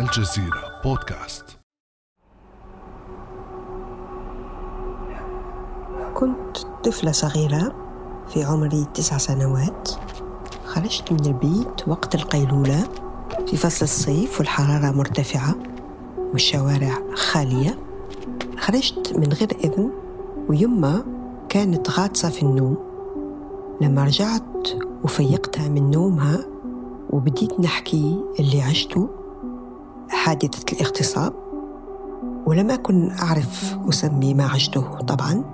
الجزيرة بودكاست. كنت طفلة صغيرة في عمري تسع سنوات. خرجت من البيت وقت القيلولة في فصل الصيف والحرارة مرتفعة والشوارع خالية. خرجت من غير إذن ويما كانت غاطسة في النوم. لما رجعت وفيقتها من نومها وبديت نحكي اللي عشته حادثة الاغتصاب ولم أكن أعرف أسمي ما عشته طبعا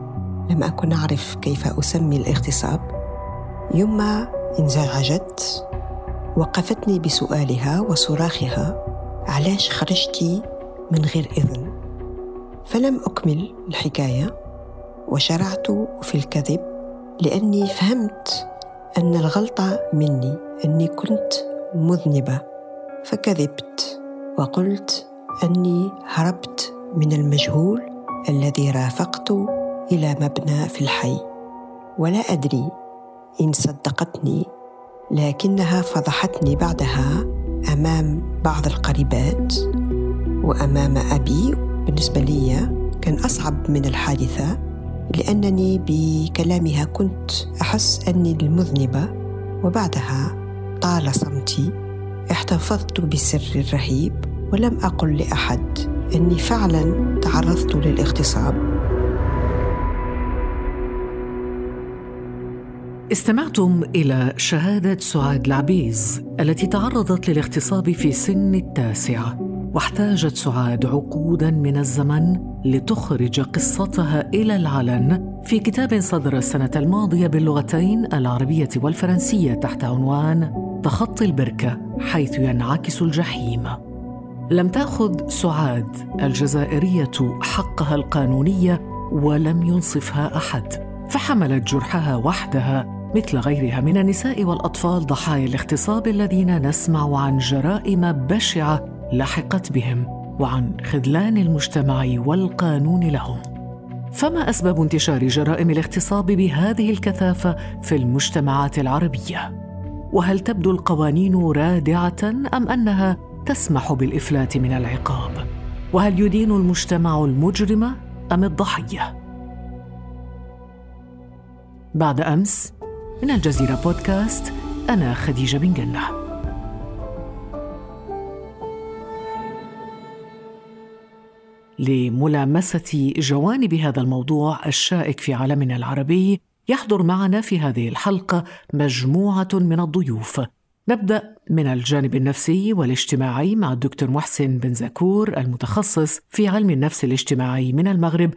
لم أكن أعرف كيف أسمي الاغتصاب. يما انزعجت وقفتني بسؤالها وصراخها علاش خرجتي من غير إذن. فلم أكمل الحكاية وشرعت في الكذب لأني فهمت أن الغلطة مني أني كنت مذنبة فكذبت. وقلت أني هربت من المجهول الذي رافقت إلى مبنى في الحي. ولا أدري إن صدقتني لكنها فضحتني بعدها أمام بعض القريبات. وأمام أبي بالنسبة لي كان أصعب من الحادثة لأنني بكلامها كنت أحس أني المذنبة. وبعدها طال صمتي احتفظت بسر الرهيب. ولم أقل لأحد أني فعلا تعرضت للاغتصاب. استمعتم إلى شهادة سعاد العبيز التي تعرضت للاغتصاب في سن التاسعة واحتاجت سعاد عقودا من الزمن لتخرج قصتها إلى العلن في كتاب صدر السنة الماضية باللغتين العربية والفرنسية تحت عنوان تخطي البركة حيث ينعكس الجحيم. لم تأخذ سعاد الجزائرية حقها القانونية ولم ينصفها أحد فحملت جرحها وحدها مثل غيرها من النساء والأطفال ضحايا الاغتصاب الذين نسمع عن جرائم بشعة لحقت بهم وعن خذلان المجتمع والقانون لهم. فما أسباب انتشار جرائم الاغتصاب بهذه الكثافة في المجتمعات العربية؟ وهل تبدو القوانين رادعة أم أنها تسمح بالإفلات من العقاب؟ وهل يدين المجتمع المجرم أم الضحية؟ بعد أمس من الجزيرة بودكاست أنا خديجة بن جنة. لملامسة جوانب هذا الموضوع الشائك في عالمنا العربي يحضر معنا في هذه الحلقة مجموعة من الضيوف. نبدأ من الجانب النفسي والاجتماعي مع الدكتور محسن بن زكور المتخصص في علم النفس الاجتماعي من المغرب.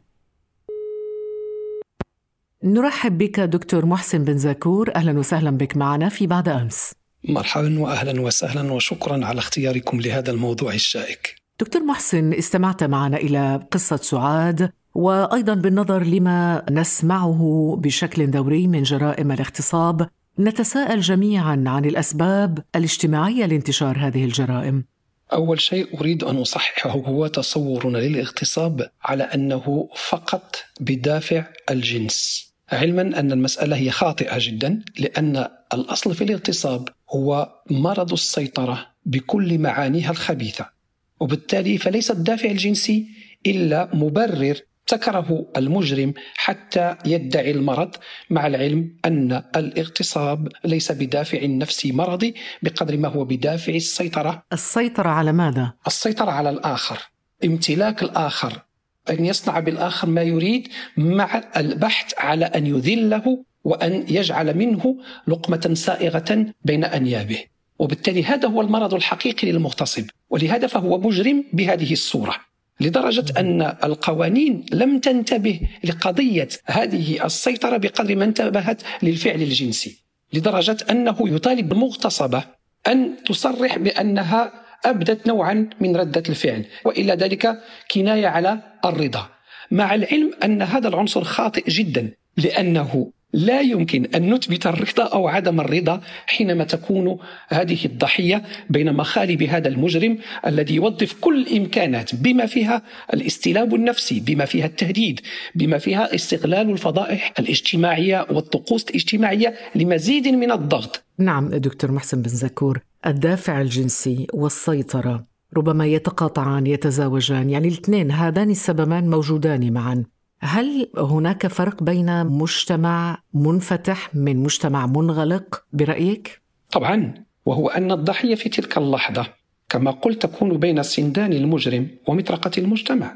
نرحب بك دكتور محسن بن زكور. أهلا وسهلا بك معنا في بعد أمس. مرحبا واهلا وسهلا وشكرا على اختياركم لهذا الموضوع الشائك. دكتور محسن استمعت معنا إلى قصة سعاد وأيضا بالنظر لما نسمعه بشكل دوري من جرائم الاغتصاب. نتساءل جميعا عن الأسباب الاجتماعية لانتشار هذه الجرائم. أول شيء أريد أن أصححه هو تصورنا للاغتصاب على أنه فقط بدافع الجنس. علما أن المسألة هي خاطئة جدا لأن الأصل في الاغتصاب هو مرض السيطرة بكل معانيها الخبيثة. وبالتالي فليس الدافع الجنسي إلا مبرر ابتكره المجرم حتى يدعي المرض مع العلم أن الاغتصاب ليس بدافع نفسي مرضي بقدر ما هو بدافع السيطرة. السيطرة على ماذا؟ السيطرة على الآخر. امتلاك الآخر أن يصنع بالآخر ما يريد مع البحث على أن يذله وأن يجعل منه لقمة سائغة بين أنيابه. وبالتالي هذا هو المرض الحقيقي للمغتصب ولهذا فهو مجرم بهذه الصورة. لدرجة أن القوانين لم تنتبه لقضية هذه السيطرة بقدر ما انتبهت للفعل الجنسي لدرجة أنه يطالب المغتصبة أن تصرح بأنها أبدت نوعا من ردة الفعل وإلا ذلك كناية على الرضا مع العلم أن هذا العنصر خاطئ جدا لأنه لا يمكن أن نثبت الرضا أو عدم الرضا حينما تكون هذه الضحية بين مخالب هذا المجرم الذي يوظف كل الإمكانات بما فيها الاستلاب النفسي، بما فيها التهديد، بما فيها استغلال الفضائح الاجتماعية والطقوس الاجتماعية لمزيد من الضغط. نعم دكتور محسن بن زكور، الدافع الجنسي والسيطرة ربما يتقاطعان يتزاوجان يعني الاثنين هذان السببان موجودان معا هل هناك فرق بين مجتمع منفتح من مجتمع منغلق برأيك طبعا وهو أن الضحية في تلك اللحظة كما قلت تكون بين سندان المجرم ومطرقة المجتمع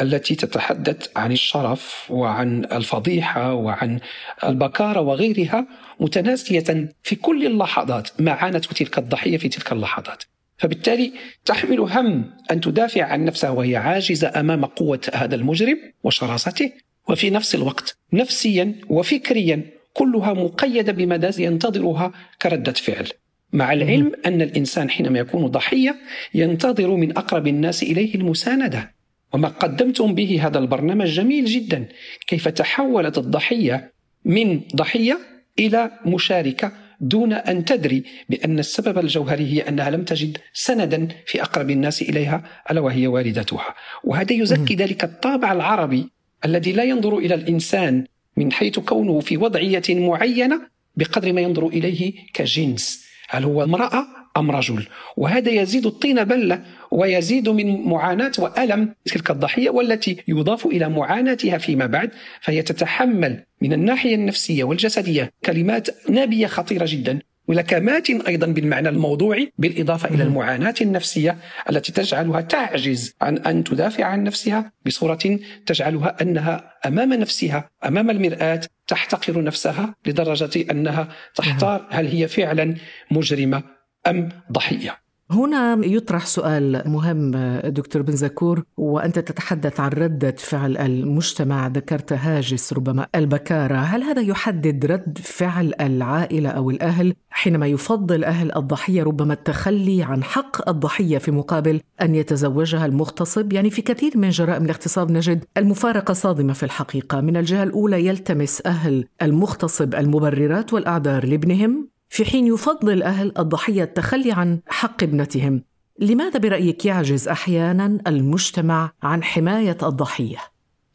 التي تتحدث عن الشرف وعن الفضيحة وعن البكارة وغيرها متناسيه في كل اللحظات ما عانته تلك الضحية في تلك اللحظات. فبالتالي تحمل هم أن تدافع عن نفسها وهي عاجزة أمام قوة هذا المجرم وشراسته وفي نفس الوقت نفسيا وفكريا كلها مقيدة بمدى ينتظرها كردة فعل. مع العلم أن الإنسان حينما يكون ضحية ينتظر من أقرب الناس إليه المساندة وما قدمتم به هذا البرنامج جميل جدا كيف تحولت الضحية من ضحية إلى مشاركة دون أن تدري بأن السبب الجوهري هي أنها لم تجد سندا في أقرب الناس إليها ألا وهي والدتها. وهذا يزكي ذلك الطابع العربي الذي لا ينظر إلى الإنسان من حيث كونه في وضعية معينة بقدر ما ينظر إليه كجنس. هل هو امرأة أم رجل. وهذا يزيد الطين بله ويزيد من معاناة وألم تلك الضحية والتي يضاف إلى معاناتها فيما بعد فهي تتحمل من الناحية النفسية والجسدية كلمات نابية خطيرة جدا ولكمات أيضا بالمعنى الموضوعي بالإضافة إلى المعاناة النفسية التي تجعلها تعجز عن أن تدافع عن نفسها بصورة تجعلها أنها أمام نفسها أمام المرآة تحتقر نفسها لدرجة أنها تحتار هل هي فعلا مجرمة أم ضحية. هنا يطرح سؤال مهم دكتور بن زكور وأنت تتحدث عن ردة فعل المجتمع ذكرت هاجس ربما البكارة، هل هذا يحدد رد فعل العائلة أو الأهل حينما يفضل أهل الضحية ربما التخلي عن حق الضحية في مقابل أن يتزوجها المغتصب؟ يعني في كثير من جرائم الاغتصاب نجد المفارقة صادمة في الحقيقة، من الجهة الأولى يلتمس أهل المغتصب المبررات والأعذار لابنهم في حين يفضل أهل الضحية التخلي عن حق ابنتهم لماذا برأيك يعجز أحيانا المجتمع عن حماية الضحية؟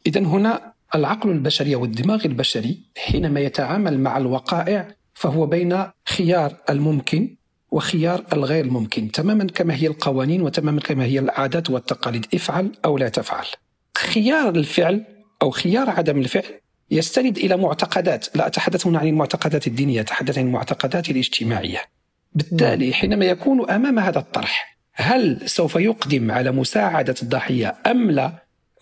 إذا هنا العقل البشري والدماغ البشري حينما يتعامل مع الوقائع فهو بين خيار الممكن وخيار الغير ممكن تماما كما هي القوانين وتماما كما هي العادات والتقاليد افعل أو لا تفعل خيار الفعل أو خيار عدم الفعل يستند إلى معتقدات لا اتحدث هنا عن المعتقدات الدينية أتحدث عن المعتقدات الاجتماعية بالتالي. حينما يكون أمام هذا الطرح هل سوف يقدم على مساعدة الضحية أم لا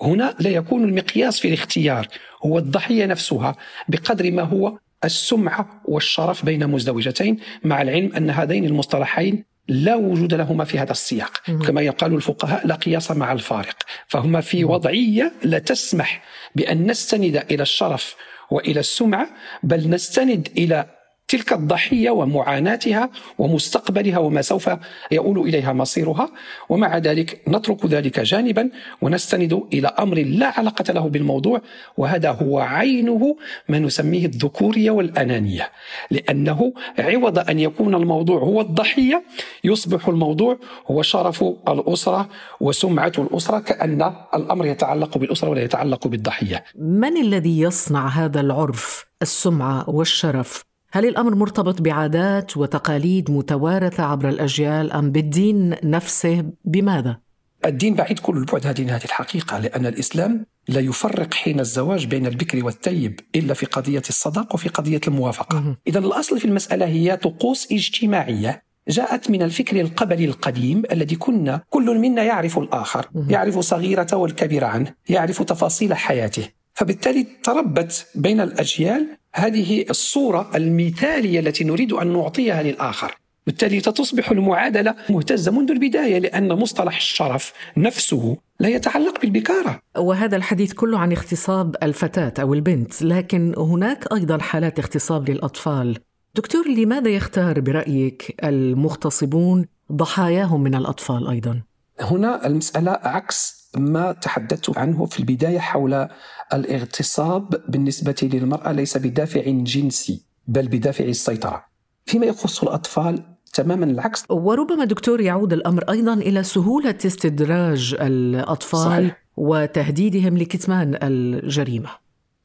هنا لا يكون المقياس في الاختيار هو الضحية نفسها بقدر ما هو السمعة والشرف بين مزدوجتين مع العلم أن هذين المصطلحين لا وجود لهما في هذا السياق. كما يقال الفقهاء لا قياس مع الفارق. فهما في وضعية لا تسمح بأن نستند إلى الشرف وإلى السمعة بل نستند إلى تلك الضحية ومعاناتها ومستقبلها وما سوف يؤول إليها مصيرها. ومع ذلك نترك ذلك جانبا ونستند إلى أمر لا علاقة له بالموضوع وهذا هو عينه ما نسميه الذكورية والأنانية. لأنه عوض أن يكون الموضوع هو الضحية يصبح الموضوع هو شرف الأسرة وسمعة الأسرة كأن الأمر يتعلق بالأسرة ولا يتعلق بالضحية. من الذي يصنع هذا العرف السمعة والشرف؟ هل الأمر مرتبط بعادات وتقاليد متوارثة عبر الأجيال أم بالدين نفسه؟ بماذا؟ الدين بعيد كل البعد هذه هذه الحقيقة لأن الإسلام لا يفرق حين الزواج بين البكر والثيب إلا في قضية الصداق وفي قضية الموافقة. اذا الأصل في المسألة هي طقوس اجتماعية جاءت من الفكر القبلي القديم الذي كنا كل منا يعرف الآخر يعرف صغيرة والكبيرة عنه يعرف تفاصيل حياته. فبالتالي تربت بين الأجيال هذه الصورة المثالية التي نريد أن نعطيها للآخر. بالتالي تصبح المعادلة مهتزة منذ البداية لأن مصطلح الشرف نفسه لا يتعلق بالبكارة. وهذا الحديث كله عن اغتصاب الفتاة أو البنت لكن هناك أيضا حالات اغتصاب للأطفال. دكتور لماذا يختار برأيك المغتصبون ضحاياهم من الأطفال أيضا؟ هنا المسألة عكس ما تحدثت عنه في البداية حول الاغتصاب بالنسبة للمرأة ليس بدافع جنسي بل بدافع السيطرة. فيما يخص الأطفال تماما العكس. وربما دكتور يعود الأمر أيضا إلى سهولة استدراج الأطفال صحيح. وتهديدهم لكتمان الجريمة.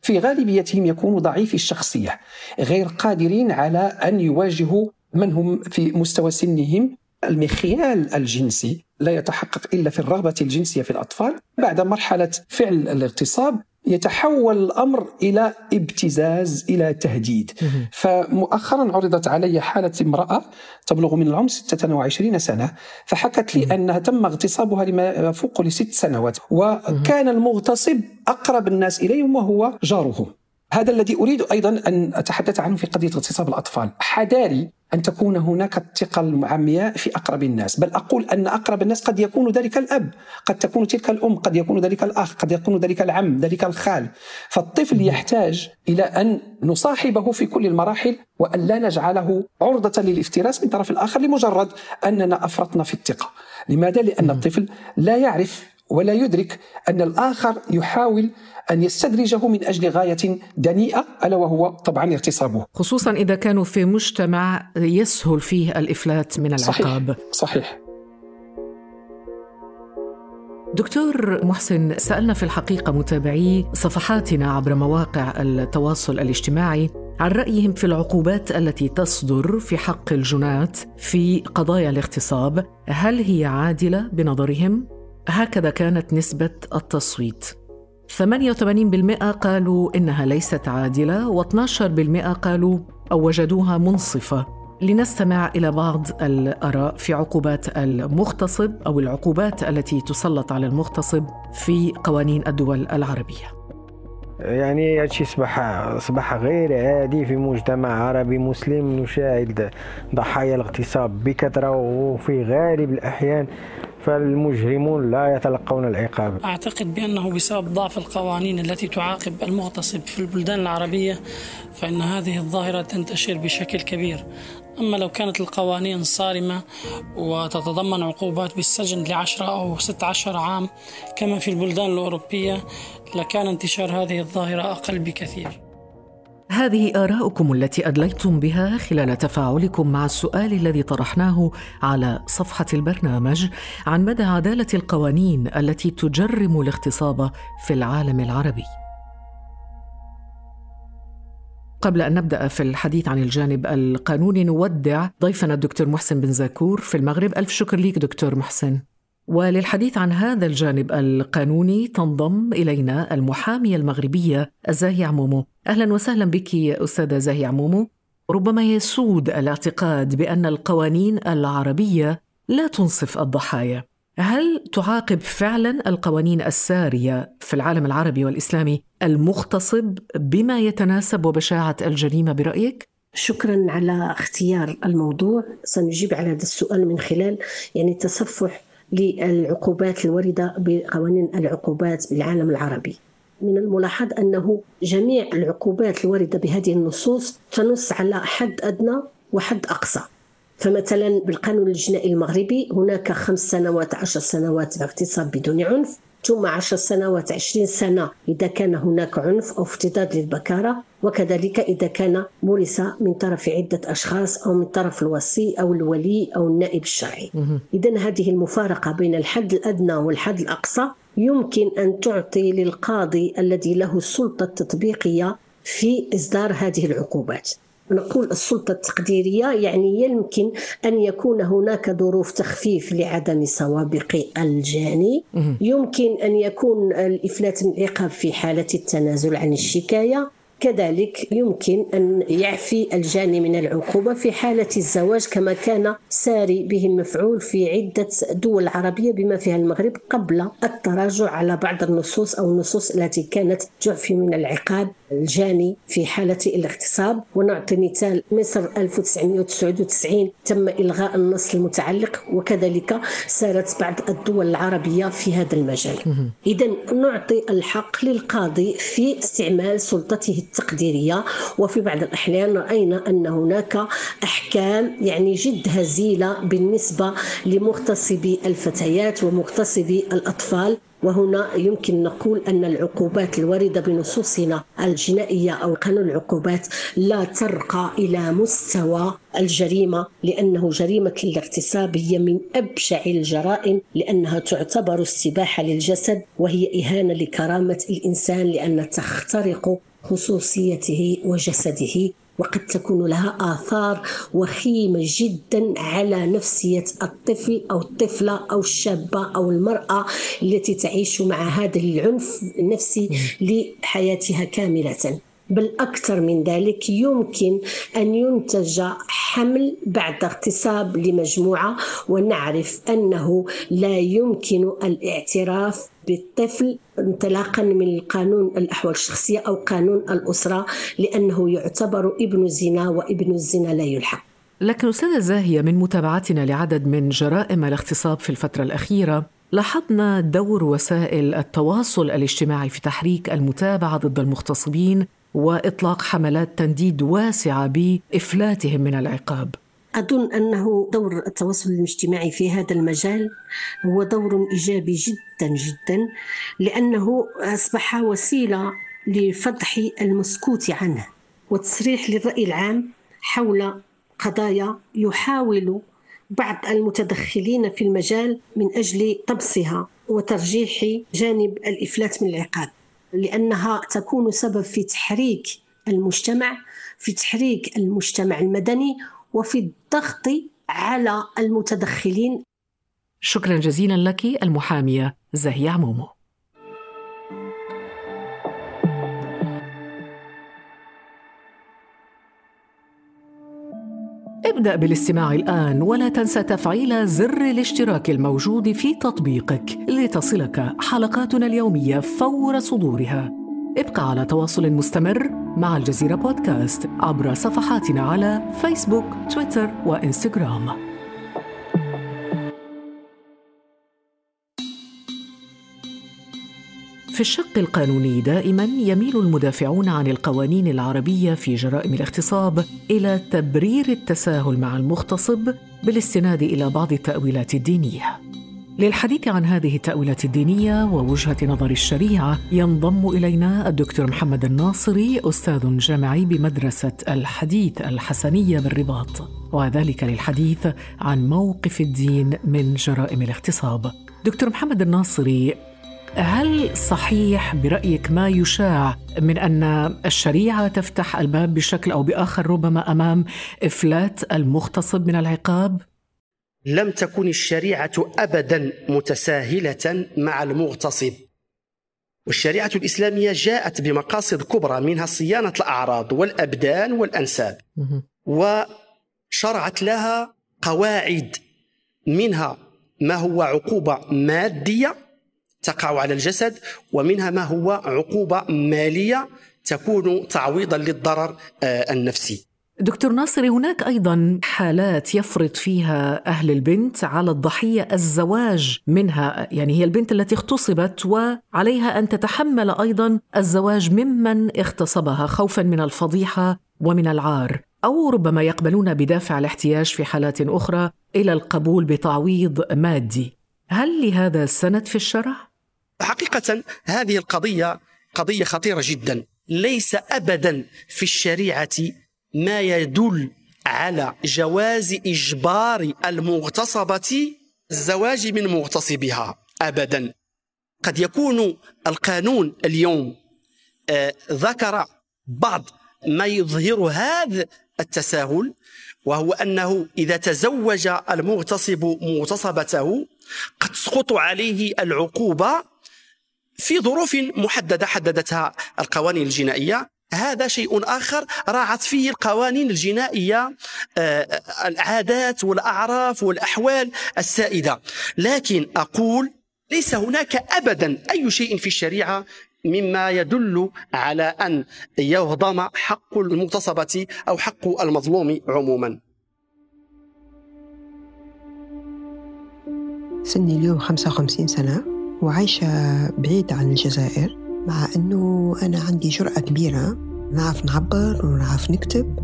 في غالبيتهم يكونوا ضعيفي الشخصية غير قادرين على أن يواجهوا من هم في مستوى سنهم. المخيال الجنسي لا يتحقق إلا في الرغبة الجنسية في الأطفال. بعد مرحلة فعل الاغتصاب يتحول الأمر إلى ابتزاز إلى تهديد. فمؤخرا عرضت علي حالة امرأة تبلغ من العمر 26 سنة فحكت لي أنها تم اغتصابها لما يفوق لست سنوات وكان المغتصب أقرب الناس إليهم وهو جارهم هذا الذي أريد أيضا أن أتحدث عنه في قضية اغتصاب الأطفال. حذاري أن تكون هناك الثقة العمياء في أقرب الناس. بل أقول أن أقرب الناس قد يكون ذلك الأب. قد تكون تلك الأم قد يكون ذلك الأخ قد يكون ذلك العم ذلك الخال. فالطفل يحتاج إلى أن نصاحبه في كل المراحل وأن لا نجعله عرضة للافتراس من طرف الآخر لمجرد أننا أفرطنا في الثقة. لماذا؟ لأن الطفل لا يعرف ولا يدرك أن الآخر يحاول أن يستدرجه من أجل غاية دنيئة ألا وهو طبعا اغتصابه خصوصا إذا كانوا في مجتمع يسهل فيه الإفلات من العقاب صحيح, صحيح. دكتور محسن سألنا في الحقيقة متابعي صفحاتنا عبر مواقع التواصل الاجتماعي عن رأيهم في العقوبات التي تصدر في حق الجنات في قضايا الاغتصاب هل هي عادلة بنظرهم؟ هكذا كانت نسبة التصويت. 88% قالوا إنها ليست عادلة و12% قالوا أو وجدوها منصفة. لنستمع إلى بعض الآراء في عقوبات المغتصب أو العقوبات التي تسلط على المغتصب في قوانين الدول العربية. يعني هادشي صبح صبح غير عادي في مجتمع عربي مسلم نشاهد ضحايا الاغتصاب بكثرة وفي غالب الأحيان فالمجرمون لا يتلقون العقاب. أعتقد بأنه بسبب ضعف القوانين التي تعاقب المغتصب في البلدان العربية فإن هذه الظاهرة تنتشر بشكل كبير. أما لو كانت القوانين صارمة وتتضمن عقوبات بالسجن لعشرة أو ستة عشر عام كما في البلدان الأوروبية لكان انتشار هذه الظاهرة أقل بكثير. هذه آراؤكم التي أدليتم بها خلال تفاعلكم مع السؤال الذي طرحناه على صفحة البرنامج عن مدى عدالة القوانين التي تجرم الاغتصاب في العالم العربي. قبل أن نبدأ في الحديث عن الجانب القانوني نودع ضيفنا الدكتور محسن بن زاكور في المغرب ألف شكر لك دكتور محسن وللحديث عن هذا الجانب القانوني تنضم إلينا المحامية المغربية الزاهي عمومو. أهلا وسهلا بك أستاذة زاهي عمومو. ربما يسود الاعتقاد بأن القوانين العربية لا تنصف الضحايا. هل تعاقب فعلا القوانين السارية في العالم العربي والإسلامي المغتصب بما يتناسب وبشاعة الجريمة برأيك؟ شكرا على اختيار الموضوع. سنجيب على هذا السؤال من خلال يعني تصفح للعقوبات الواردة بقوانين العقوبات بالعالم العربي. من الملاحظ أنه جميع العقوبات الواردة بهذه النصوص تنص على حد أدنى وحد أقصى. فمثلا بالقانون الجنائي المغربي هناك خمس سنوات عشر سنوات اغتصاب بدون عنف ثم عشر سنوات عشرين سنة. إذا كان هناك عنف أو افتضاد للبكارة وكذلك إذا كان مورس من طرف عدة أشخاص أو من طرف الوصي أو الولي أو النائب الشرعي. إذا هذه المفارقة بين الحد الأدنى والحد الأقصى يمكن أن تعطي للقاضي الذي له السلطة التطبيقية في إصدار هذه العقوبات. نقول السلطة التقديرية يعني يمكن أن يكون هناك ظروف تخفيف لعدم سوابق الجاني. يمكن أن يكون الإفلات من العقاب في حالة التنازل عن الشكاية. كذلك يمكن أن يعفي الجاني من العقوبة في حالة الزواج كما كان ساري به المفعول في عدة دول عربية بما فيها المغرب قبل التراجع على بعض النصوص أو النصوص التي كانت تعفي من العقاب. الجاني في حالة الاغتصاب ونعطي مثال مصر 1999 تم إلغاء النص المتعلق وكذلك سارت بعض الدول العربية في هذا المجال. إذا نعطي الحق للقاضي في استعمال سلطته التقديرية وفي بعض الأحيان رأينا أن هناك أحكام يعني جد هزيلة بالنسبة لمغتصبي الفتيات ومغتصبي الأطفال. وهنا يمكن نقول أن العقوبات الواردة بنصوصنا الجنائية أو قانون العقوبات لا ترقى إلى مستوى الجريمة لأنه جريمة الاغتصاب هي من أبشع الجرائم لأنها تعتبر استباحة للجسد وهي إهانة لكرامة الإنسان لأن تخترق خصوصيته وجسده. وقد تكون لها آثار وخيمة جدا على نفسية الطفل أو الطفلة أو الشابة أو المرأة التي تعيش مع هذا العنف النفسي لحياتها كاملة. بل أكثر من ذلك يمكن أن ينتج حمل بعد اغتصاب لمجموعة ونعرف أنه لا يمكن الاعتراف بالطفل انطلاقا من قانون الأحوال الشخصية أو قانون الأسرة لأنه يعتبر ابن زنا وابن الزنا لا يلحق. لكن أستاذة زاهية من متابعتنا لعدد من جرائم الاغتصاب في الفترة الأخيرة لاحظنا دور وسائل التواصل الاجتماعي في تحريك المتابعة ضد المغتصبين وإطلاق حملات تنديد واسعة بإفلاتهم من العقاب. أظن أنه دور التواصل الاجتماعي في هذا المجال هو دور إيجابي جدا جدا لأنه أصبح وسيلة لفضح المسكوت عنه وتصريح للرأي العام حول قضايا يحاول بعض المتدخلين في المجال من أجل طمسها وترجيح جانب الإفلات من العقاب لأنها تكون سبب في تحريك المجتمع في تحريك المجتمع المدني وفي الضغط على المتدخلين شكرا جزيلا لك المحامية زهية عمومو ابدأ بالاستماع الآن ولا تنسى تفعيل زر الاشتراك الموجود في تطبيقك لتصلك حلقاتنا اليومية فور صدورها. ابقى على تواصل مستمر مع الجزيرة بودكاست عبر صفحاتنا على فيسبوك، تويتر وإنستغرام. في الشق القانوني دائما يميل المدافعون عن القوانين العربية في جرائم الاغتصاب إلى تبرير التساهل مع المغتصب بالاستناد إلى بعض التأويلات الدينية للحديث عن هذه التأويلات الدينية ووجهة نظر الشريعة ينضم إلينا الدكتور محمد الناصري أستاذ جامعي بمدرسة الحديث الحسنية بالرباط وذلك للحديث عن موقف الدين من جرائم الاغتصاب دكتور محمد الناصري هل صحيح برأيك ما يشاع من أن الشريعة تفتح الباب بشكل أو بآخر ربما أمام إفلات المغتصب من العقاب؟ لم تكن الشريعة ابدا متساهلة مع المغتصب. والشريعة الإسلامية جاءت بمقاصد كبرى منها صيانة الأعراض والأبدان والأنساب وشرعت لها قواعد منها ما هو عقوبة مادية تقع على الجسد ومنها ما هو عقوبة مالية تكون تعويضا للضرر آه، النفسي. دكتور ناصري هناك أيضا حالات يفرض فيها أهل البنت على الضحية الزواج منها يعني هي البنت التي اغتصبت وعليها أن تتحمل أيضا الزواج ممن اغتصبها خوفا من الفضيحة ومن العار أو ربما يقبلون بدافع الاحتياج في حالات أخرى إلى القبول بتعويض مادي. هل لهذا سند في الشرع؟ حقيقة هذه القضية قضية خطيرة جدا ليس أبدا في الشريعة ما يدل على جواز إجبار المغتصبة الزواج من مغتصبها أبدا. قد يكون القانون اليوم آه، ذكر بعض ما يظهر هذا التساهل وهو أنه إذا تزوج المغتصب مغتصبته قد تسقط عليه العقوبة في ظروف محددة حددتها القوانين الجنائية. هذا شيء آخر راعت فيه القوانين الجنائية آه، العادات والأعراف والأحوال السائدة. لكن أقول ليس هناك ابدا أي شيء في الشريعة مما يدل على أن يهضم حق المغتصبة أو حق المظلوم عموما. سني اليوم 55 سنة وعايشة بعيد عن الجزائر. مع أنه أنا عندي جرأة كبيرة نعرف نعبر ونعرف نكتب.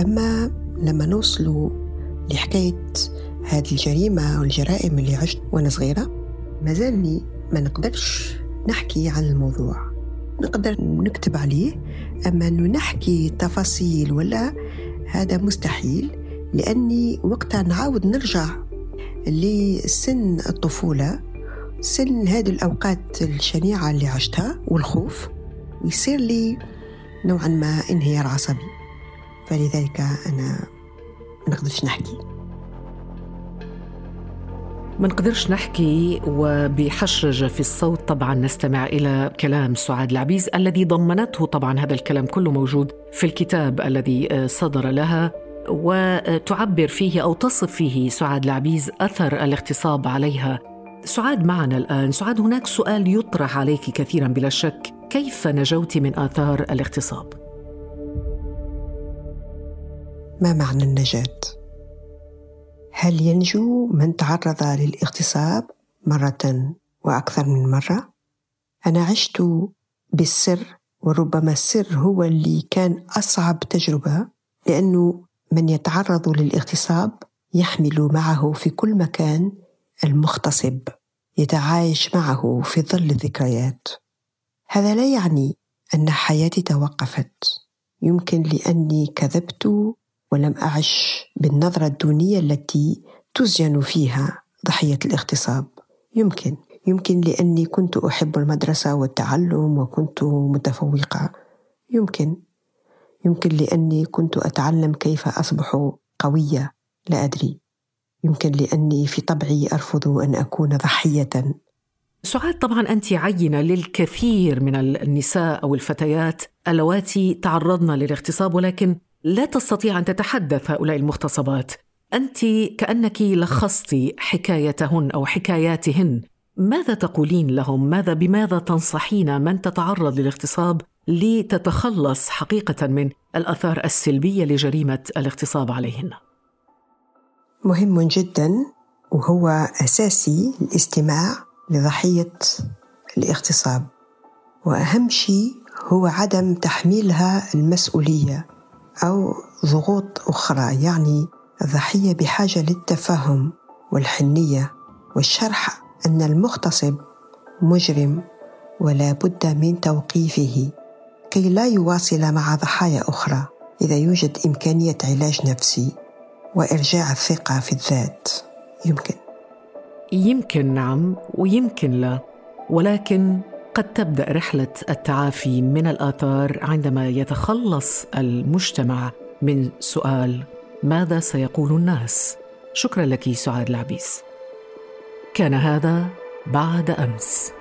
أما لما نوصلوا لحكاية هذه الجريمة والجرائم اللي عشت وأنا صغيرة ما زالني ما نقدرش نحكي عن الموضوع. نقدر نكتب عليه أما أنه نحكي تفاصيل ولا هذا مستحيل لأني وقتها نعاود نرجع لسن الطفولة. سن هذه الأوقات الشنيعة اللي عشتها والخوف ويصير لي نوعا ما انهيار عصبي. فلذلك أنا ما نقدرش نحكي. ما نقدرش نحكي وبحشرجة في الصوت طبعا نستمع إلى كلام سعاد العبيز الذي ضمنته طبعا هذا الكلام كله موجود في الكتاب الذي صدر لها وتعبر فيه أو تصف فيه سعاد العبيز أثر الاغتصاب عليها. سعاد معنا الآن سعاد هناك سؤال يطرح عليك كثيرا بلا شك كيف نجوت من آثار الاغتصاب؟ ما معنى النجاة؟ هل ينجو من تعرض للاغتصاب مرة وأكثر من مرة؟ أنا عشت بالسر وربما السر هو اللي كان أصعب تجربة لأنه من يتعرض للاغتصاب يحمل معه في كل مكان المغتصب يتعايش معه في ظل الذكريات. هذا لا يعني أن حياتي توقفت. يمكن لأني كذبت ولم أعش بالنظرة الدونية التي تزين فيها ضحية الاغتصاب. يمكن. يمكن لأني كنت أحب المدرسة والتعلم وكنت متفوقة. يمكن. يمكن لأني كنت أتعلم كيف أصبح قوية. لا أدري. يمكن لأني في طبعي أرفض أن أكون ضحية. سعاد طبعا أنت عينة للكثير من النساء أو الفتيات اللواتي تعرضن للاغتصاب ولكن لا تستطيع أن تتحدث هؤلاء المغتصبات. أنت كأنك لخصت حكايتهن أو حكاياتهن. ماذا تقولين لهم؟ ماذا بماذا تنصحين من تتعرض للاغتصاب لتتخلص حقيقة من الأثار السلبية لجريمة الاغتصاب عليهن؟ مهم جدا وهو أساسي الاستماع لضحية الاغتصاب. وأهم شيء هو عدم تحميلها المسؤولية أو ضغوط أخرى يعني الضحية بحاجة للتفهم والحنية والشرح أن المغتصب مجرم ولا بد من توقيفه كي لا يواصل مع ضحايا أخرى إذا يوجد إمكانية علاج نفسي. وإرجاع الثقة في الذات. يمكن. يمكن نعم ويمكن لا ولكن قد تبدأ رحلة التعافي من الآثار عندما يتخلص المجتمع من سؤال ماذا سيقول الناس. شكرا لك سعاد العبيس. كان هذا بعد أمس.